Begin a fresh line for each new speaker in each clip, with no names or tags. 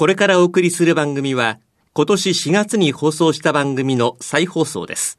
これからお送りする番組は、今年4月に放送した番組の再放送です。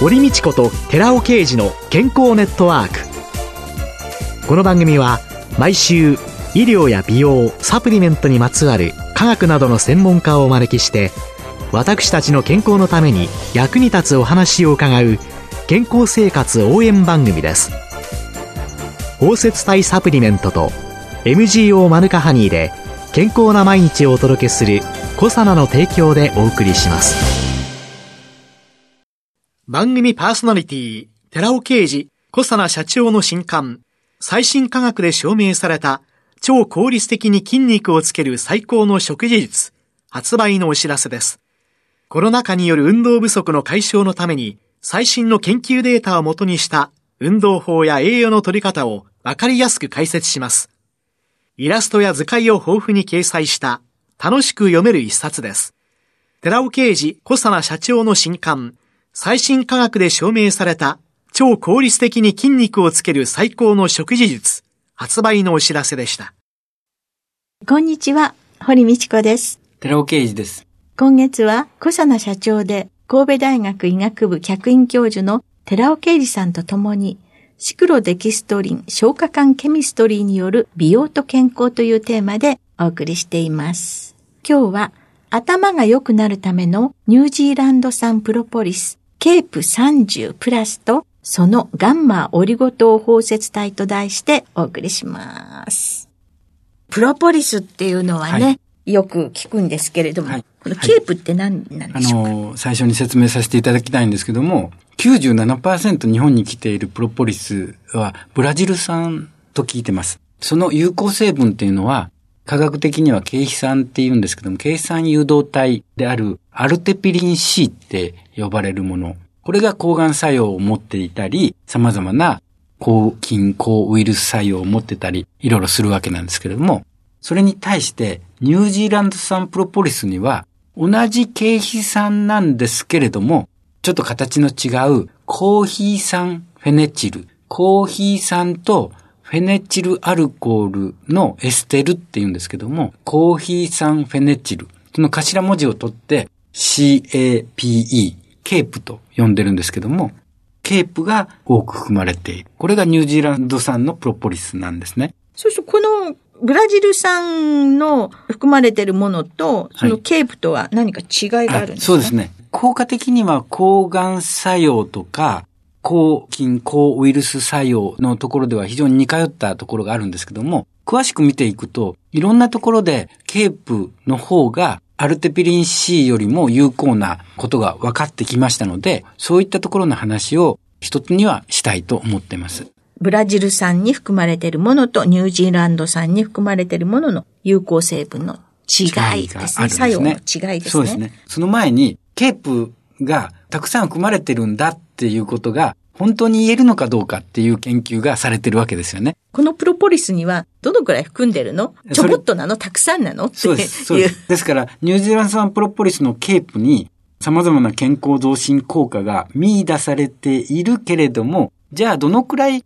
堀道子と寺尾啓二の健康ネットワークこの番組は毎週医療や美容サプリメントにまつわる科学などの専門家をお招きして私たちの健康のために役に立つお話を伺う健康生活応援番組です包摂体サプリメントと MGO マヌカハニーで健康な毎日をお届けするコサナの提供でお送りします番組パーソナリティ、寺尾啓治、小佐奈社長の新刊、最新科学で証明された超効率的に筋肉をつける最高の食事術、発売のお知らせです。コロナ禍による運動不足の解消のために、最新の研究データをもとにした運動法や栄養の取り方をわかりやすく解説します。イラストや図解を豊富に掲載した楽しく読める一冊です。寺尾啓治小佐奈社長の新刊、最新科学で証明された超効率的に筋肉をつける最高の食事術発売のお知らせでした。
こんにちは、堀道子です。
寺尾啓二です。
今月はコサナ社長で神戸大学医学部客員教授の寺尾啓二さんと共にシクロデキストリン消化管ケミストリーによる美容と健康というテーマでお送りしています。今日は頭が良くなるためのニュージーランド産プロポリスケープ30プラスとそのガンマオリゴ糖包摂体と題してお送りします。プロポリスっていうのはね、はい、よく聞くんですけれども、はい、このケープって何なんでしょうか、あの、
最初に説明させていただきたいんですけども、97%日本に来ているプロポリスはブラジル産と聞いてます。その有効成分っていうのは、科学的には経皮酸って言うんですけども、経酸誘導体であるアルテピリン C って呼ばれるもの。これが抗がん作用を持っていたり、様々な抗菌、抗ウイルス作用を持ってたり、いろいろするわけなんですけれども、それに対して、ニュージーランド産プロポリスには、同じ経皮酸なんですけれども、ちょっと形の違う、コーヒー酸フェネチル、コーヒー酸とフェネチルアルコールのエステルって言うんですけども、コーヒー酸フェネチル。その頭文字を取って CAPE、ケープと呼んでるんですけども、ケープが多く含まれている。これがニュージーランド産のプロポリスなんですね。
そうそう、このブラジル産の含まれているものと、そのケープとは何か違いがあるんですか、
はい、そうですね。効果的には抗がん作用とか、抗菌、抗ウイルス作用のところでは非常に似通ったところがあるんですけども、詳しく見ていくと、いろんなところでケープの方がアルテピリン C よりも有効なことが分かってきましたので、そういったところの話を一つにはしたいと思っています。
ブラジル産に含まれているものとニュージーランド産に含まれているものの有効成分の違いですね。作用の違いですね。
そうですね。その前に、ケープがたくさん含まれてるんだっていうことが本当に言えるのかどうかっていう研究がされてるわけですよね。
このプロポリスにはどのくらい含んでるの？ちょこっとなのたくさんなの？って
そうです。そうです。ですから、ニュージーランド産プロポリスのケープに様々な健康増進効果が見出されているけれども、じゃあどのくらい違い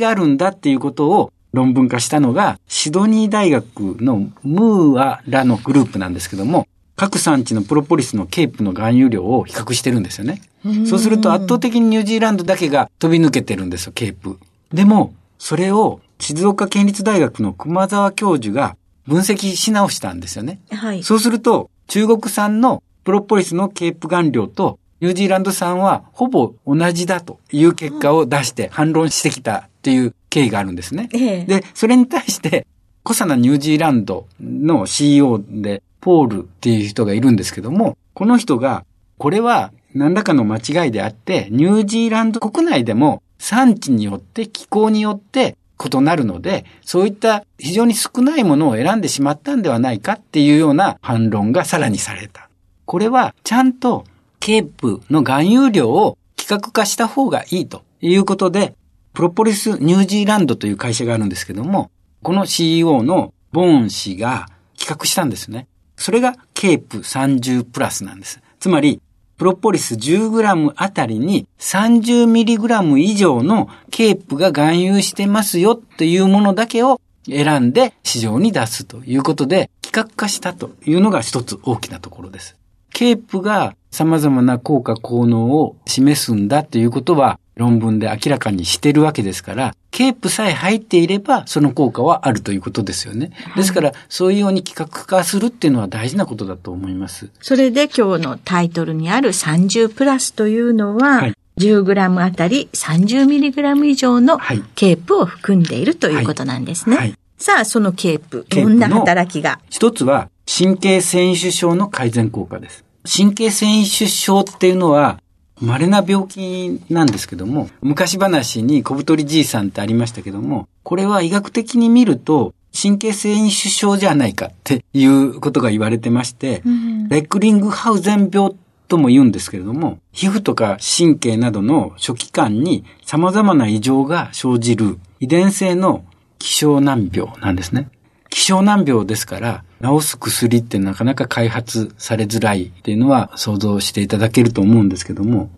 があるんだっていうことを論文化したのが、シドニー大学のムーアらのグループなんですけども、各産地のプロポリスのケープの含有量を比較してるんですよね。そうすると圧倒的にニュージーランドだけが飛び抜けてるんですよ、ケープ。でも、それを静岡県立大学の熊沢教授が分析し直したんですよね。はい。そうすると、中国産のプロポリスのケープ含量とニュージーランド産はほぼ同じだという結果を出して反論してきたっていう経緯があるんですね。ええ、で、それに対して、コサナニュージーランドの CEO でポールっていう人がいるんですけども、この人が、これは何らかの間違いであって、ニュージーランド国内でも産地によって気候によって異なるので、そういった非常に少ないものを選んでしまったんではないかっていうような反論がさらにされた。これはちゃんとケープの含有量を規格化した方がいいということで、プロポリスニュージーランドという会社があるんですけども、この CEO のボーン氏が規格したんですね。それがケープ30プラスなんです。つまり、プロポリス 10g あたりに 30mg 以上のケープが含有してますよというものだけを選んで市場に出すということで、規格化したというのが一つ大きなところです。ケープが様々な効果効能を示すんだということは論文で明らかにしてるわけですから、ケープさえ入っていればその効果はあるということですよね。ですから、そういうように規格化するっていうのは大事なことだと思います。
それで今日のタイトルにある30プラスというのは、はい 10g あたり 30mg 以上のケープを含んでいるということなんですね。はいはい、さあ、そのケープ、どんな働きが？
一つは、神経繊維腫症の改善効果です。神経繊維腫症っていうのは、稀な病気なんですけども、昔話に小太りじいさんってありましたけども、これは医学的に見ると、神経繊維腫症じゃないかっていうことが言われてまして、うん、レックリングハウゼン病とも言うんですけれども、皮膚とか神経などの初期間に様々な異常が生じる遺伝性の希少難病なんですね。希少難病ですから、治す薬ってなかなか開発されづらいっていうのは想像していただけると思うんですけども、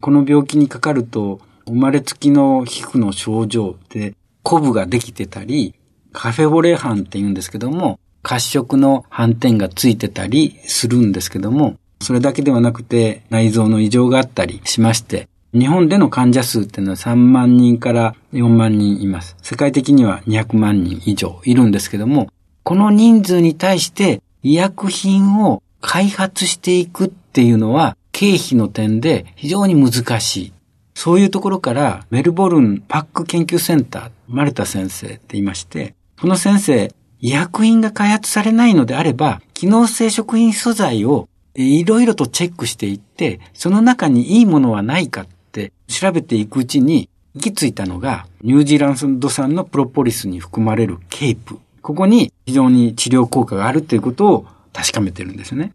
この病気にかかると、生まれつきの皮膚の症状で、コブができてたり、カフェオレ斑って言うんですけども、褐色の斑点がついてたりするんですけども、それだけではなくて内臓の異常があったりしまして、日本での患者数っていうのは3万人から4万人います。世界的には200万人以上いるんですけども、この人数に対して医薬品を開発していくっていうのは経費の点で非常に難しい。そういうところからメルボルンパック研究センター、マルタ先生って言いまして、この先生、医薬品が開発されないのであれば、機能性食品素材をいろいろとチェックしていって、その中にいいものはないかって調べていくうちに、行き着いたのが、ニュージーランド産のプロポリスに含まれるケープ。ここに非常に治療効果があるということを確かめてるんですね。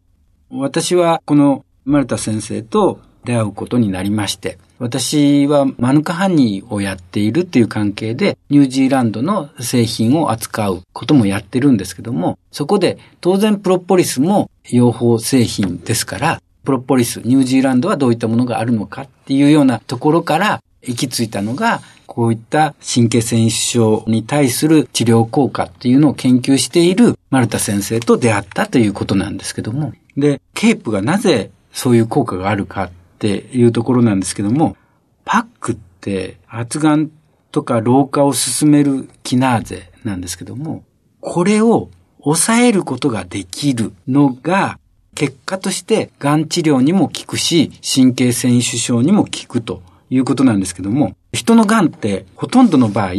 私はこのマルタ先生と出会うことになりまして、私はマヌカハニーをやっているっていう関係で、ニュージーランドの製品を扱うこともやってるんですけども、そこで当然プロポリスも養蜂製品ですから、プロポリス、ニュージーランドはどういったものがあるのかっていうようなところから行き着いたのが、こういった神経繊維症に対する治療効果っていうのを研究しているマルタ先生と出会ったということなんですけども。で、ケープがなぜそういう効果があるかっていうところなんですけども、パックって発がんとか老化を進めるキナーゼなんですけども、これを抑えることができるのが、結果として癌治療にも効くし、神経繊維腫症にも効くということなんですけども、人の癌ってほとんどの場合、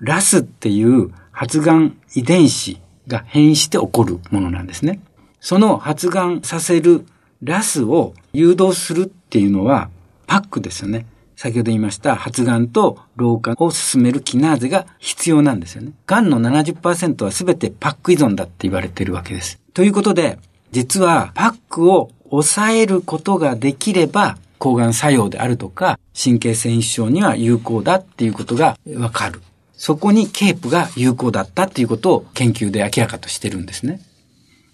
ラスっていう発がん遺伝子が変異して起こるものなんですね。その発がんさせる RAS を誘導するっていうのは PAK ですよね。先ほど言いました発がんと老化を進めるキナーゼが必要なんですよね。がんの70%は全て PAK 依存だって言われてるわけです。ということで、実は PAK を抑えることができれば、抗がん作用であるとか、神経線維腫症には有効だっていうことがわかる。そこにケープが有効だったっていうことを研究で明らかとしてるんですね。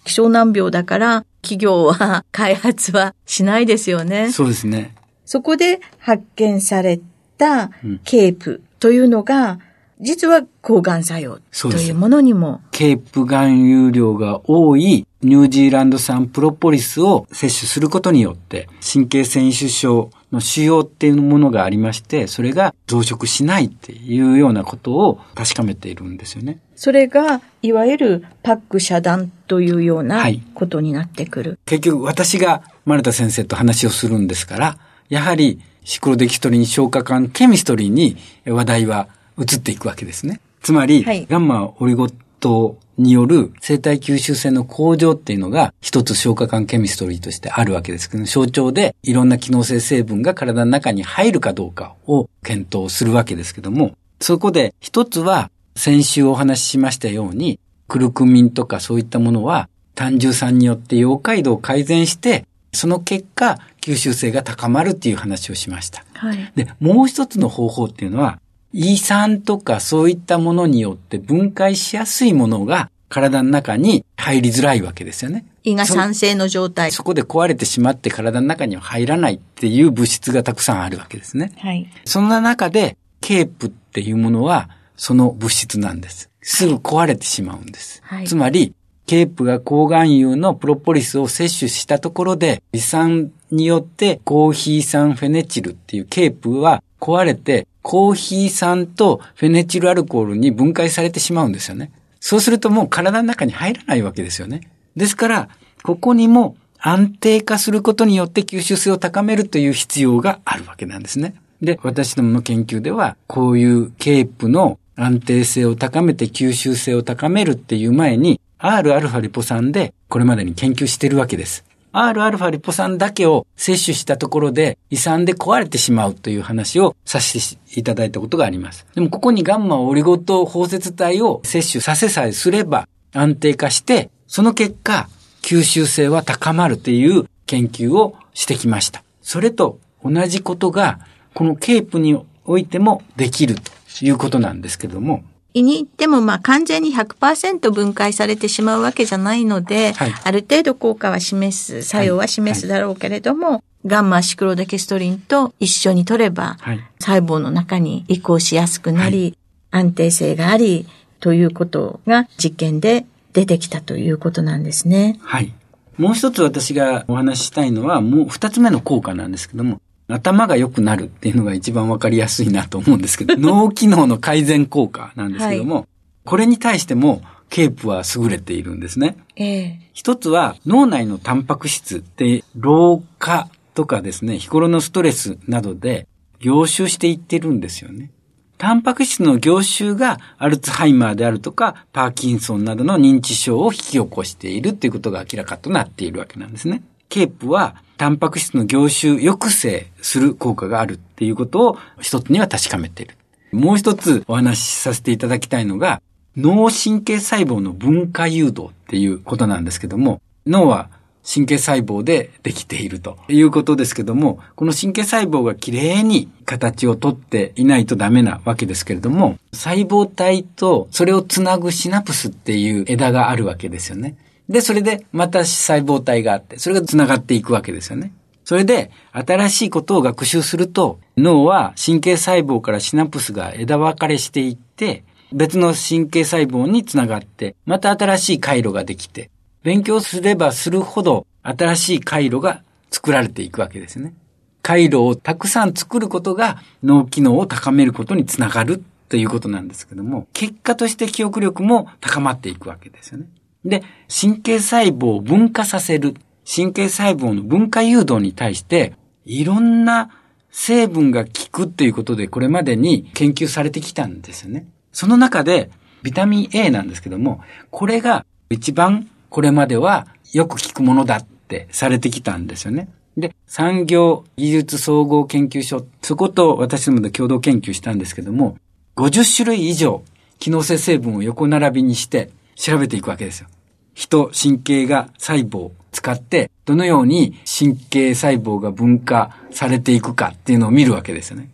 希少難病だから、企業は開発はしないですよね。
そうですね。
そこで発見されたケープというのが、実は抗がん作用というものにも。
ケープ含有量が多いニュージーランド産プロポリスを摂取することによって、神経繊維腫症の腫瘍っていうものがありまして、それが増殖しないっていうようなことを確かめているんですよね。
それが、いわゆるパック遮断というようなことになってくる。はい、
結局、私が丸田先生と話をするんですから、やはりシクロデキストリン消化管ケミストリーに話題は移っていくわけですね。つまり、はい、ガンマオリゴ糖による生体吸収性の向上っていうのが一つ消化管ケミストリーとしてあるわけですけど、象徴でいろんな機能性成分が体の中に入るかどうかを検討するわけですけども、そこで一つは先週お話ししましたように、クルクミンとかそういったものは単純酸によって溶解度を改善して、その結果、吸収性が高まるっていう話をしました。はい、で、もう一つの方法っていうのは、胃酸とかそういったものによって分解しやすいものが体の中に入りづらいわけですよね。
胃が酸性の状態。
そこで壊れてしまって体の中には入らないっていう物質がたくさんあるわけですね。
はい。
そんな中で、ケープっていうものは、その物質なんです。すぐ壊れてしまうんです。
はい
つまり、ケープが抗がん油のプロポリスを摂取したところで、胃酸によってコーヒー酸フェネチルっていうケープは壊れて、コーヒー酸とフェネチルアルコールに分解されてしまうんですよね。そうするともう体の中に入らないわけですよね。ですから、ここにも安定化することによって吸収性を高めるという必要があるわけなんですね。で、私どもの研究では、こういうケープの安定性を高めて吸収性を高めるっていう前に、Rα リポ酸でこれまでに研究してるわけです。Rα リポ酸だけを摂取したところで胃酸で壊れてしまうという話をさせていただいたことがあります。でもここにガンマオリゴ糖包摂体を摂取させさえすれば安定化して、その結果吸収性は高まるという研究をしてきました。それと同じことがこのケープにおいてもできるということなんですけども、
に行ってもまあ完全に100%分解されてしまうわけじゃないので、
はい
ある程度効果は示す、作用は示すだろうけれども、ガンマシクロデキストリンと一緒に取れば、
はい
細胞の中に移行しやすくなり、安定性があり、ということが実験で出てきたということなんですね。
はい。もう一つ私がお話ししたいのは、もう二つ目の効果なんですけども、頭が良くなるっていうのが一番わかりやすいなと思うんですけど、脳機能の改善効果なんですけども、これに対してもケープは優れているんですね。
ええ
一つは脳内のタンパク質って老化とかですね、日頃のストレスなどで凝集していってるんですよね。タンパク質の凝集がアルツハイマーであるとかパーキンソンなどの認知症を引き起こしているっていうことが明らかとなっているわけなんですね。ケープはタンパク質の凝集抑制する効果があるっていうことを一つには確かめている。もう一つお話しさせていただきたいのが脳神経細胞の分化誘導っていうことなんですけども、脳は神経細胞でできているということですけども、この神経細胞がきれいに形をとっていないとダメなわけですけれども、細胞体とそれをつなぐシナプスっていう枝があるわけですよね。で、それでまた細胞体があって、それがつながっていくわけですよね。それで、新しいことを学習すると、脳は神経細胞からシナプスが枝分かれしていって、別の神経細胞につながって、また新しい回路ができて、勉強すればするほど新しい回路が作られていくわけですね。回路をたくさん作ることが脳機能を高めることにつながるということなんですけども、結果として記憶力も高まっていくわけですよね。で、神経細胞を分化させる、神経細胞の分化誘導に対して、いろんな成分が効くっていうことでこれまでに研究されてきたんですよね。その中で、ビタミン A なんですけども、これが一番これまではよく効くものだってされてきたんですよね。で、産業技術総合研究所、そこと私どもで共同研究したんですけども、50種類以上機能性成分を横並びにして調べていくわけですよ。人、神経が細胞を使って、どのように神経細胞が分化されていくかっていうのを見るわけですよね。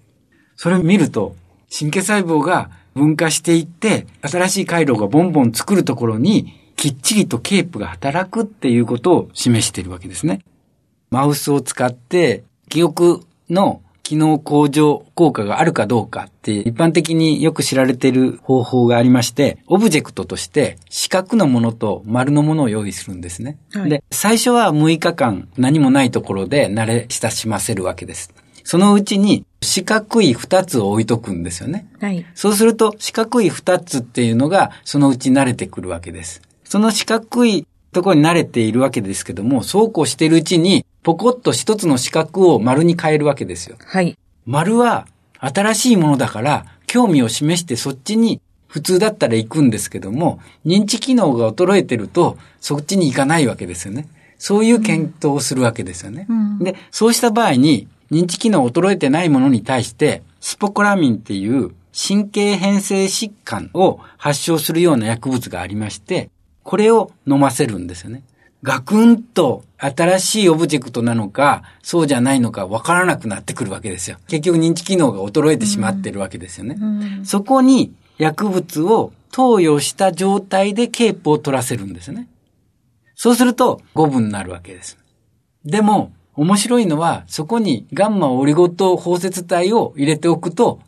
それを見ると、神経細胞が分化していって、新しい回路がボンボン作るところに、きっちりとケープが働くっていうことを示しているわけですね。マウスを使って、記憶の機能向上効果があるかどうかって一般的によく知られている方法がありまして、オブジェクトとして四角のものと丸のものを用意するんですね。
はい
で、最初は6日間何もないところで慣れ親しませるわけです。そのうちに四角い2つを置いとくんですよね。
はい。
そうすると四角い2つっていうのがそのうち慣れてくるわけです。その四角いところに慣れているわけですけども、そうこうしているうちにポコッと一つの四角を丸に変えるわけですよ。
はい。
丸は新しいものだから興味を示してそっちに普通だったら行くんですけども、認知機能が衰えてるとそっちに行かないわけですよね。そういう検討をするわけですよね。
うん
で、そうした場合に認知機能衰えてないものに対してスポコラミンっていう神経変性疾患を発症するような薬物がありまして、これを飲ませるんですよね。ガクンと新しいオブジェクトなのか、そうじゃないのか分からなくなってくるわけですよ。結局認知機能が衰えてしまってるわけですよね。
うん
そこに薬物を投与した状態でケープを取らせるんですよね。そうすると5分になるわけです。でも、面白いのは、そこにガンマオリゴ糖包摂体を入れておくと、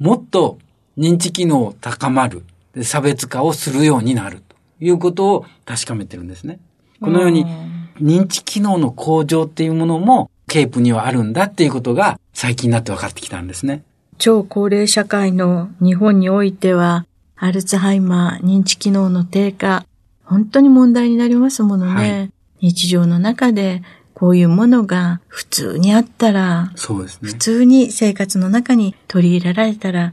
もっと認知機能高まる、差別化をするようになるということを確かめてるんですね。このように、認知機能の向上っていうものも、ケープにはあるんだっていうことが最近になって分かってきたんですね。
超高齢社会の日本においては、アルツハイマー、認知機能の低下、本当に問題になりますものね。はい、日常の中でこういうものが普通にあったら、
そうですね。
普通に生活の中に取り入れられたら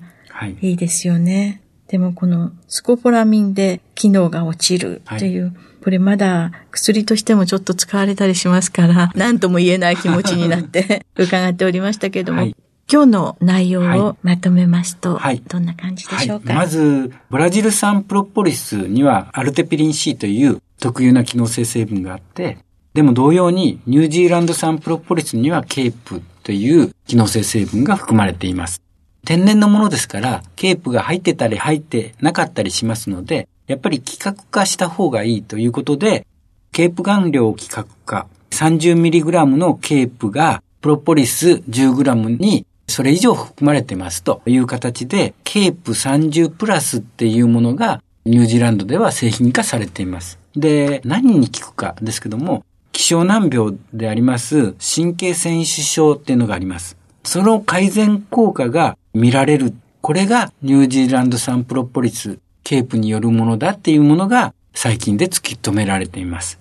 いいですよね。はい、でもこのスコポラミンで機能が落ちるという、はい、これまだ薬としてもちょっと使われたりしますから、何とも言えない気持ちになって 伺っておりましたけれども、はい。今日の内容をまとめますと、はい、どんな感じでしょうか、
はい、まず、ブラジル産プロポリスにはアルテピリン C という特有な機能性成分があって、でも同様にニュージーランド産プロポリスにはケープという機能性成分が含まれています。天然のものですから、ケープが入ってたり入ってなかったりしますので、やっぱり規格化した方がいいということで、ケープ含量規格化、30mg のケープがプロポリス 10g にそれ以上含まれてますという形で、ケープ30プラスっていうものがニュージーランドでは製品化されています。で、何に効くかですけども、希少難病であります神経線維腫症っていうのがあります。その改善効果が見られる。これがニュージーランド産プロポリス、ケープによるものだっていうものが最近で突き止められています。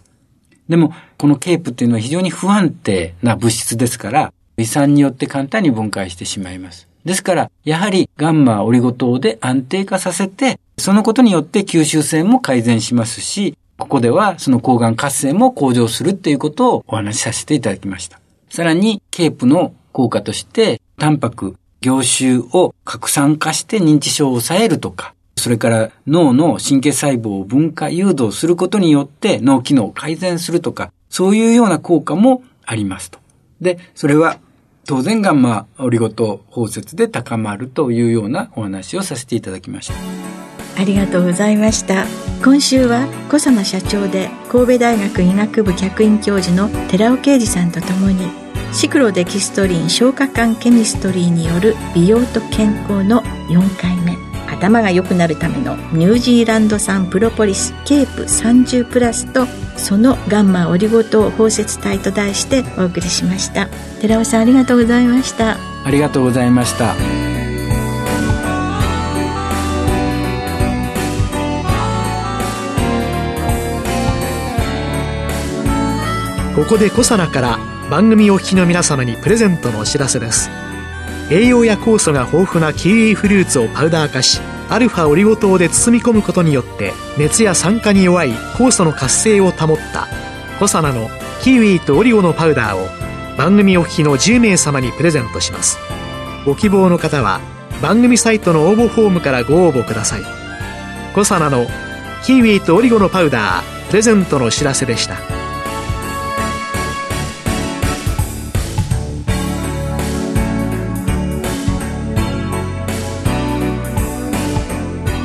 でも、このケープっていうのは非常に不安定な物質ですから、胃酸によって簡単に分解してしまいます。ですから、やはりガンマオリゴ糖で安定化させて、そのことによって吸収性も改善しますし、ここではその抗がん活性も向上するっていうことをお話しさせていただきました。さらに、ケープの効果として、タンパク、凝集を拡散化して認知症を抑えるとか、それから脳の神経細胞を分化誘導することによって脳機能を改善するとか、そういうような効果もありますと。で、それは当然ガンマオリゴ糖包摂で高まるというようなお話をさせていただきました。
ありがとうございました今週は小佐野社長で神戸大学医学部客員教授の寺尾啓二さんとともにシクロデキストリン消化管ケミストリーによる美容と健康の4回目頭が良くなるためのニュージーランド産プロポリスケープ30プラスとそのガンマオリゴ糖包摂体と題してお送りしました。寺尾さんありがとうございました。
ありがとうございました。
ここでコサナから番組お聞きの皆様にプレゼントのお知らせです。栄養や酵素が豊富なキウイフルーツをパウダー化しアルファオリゴ糖で包み込むことによって熱や酸化に弱い酵素の活性を保ったコサナのキウイとオリゴのパウダーを番組お聞きの10名様にプレゼントします。ご希望の方は番組サイトの応募フォームからご応募ください。コサナのキウイとオリゴのパウダープレゼントのお知らせでした。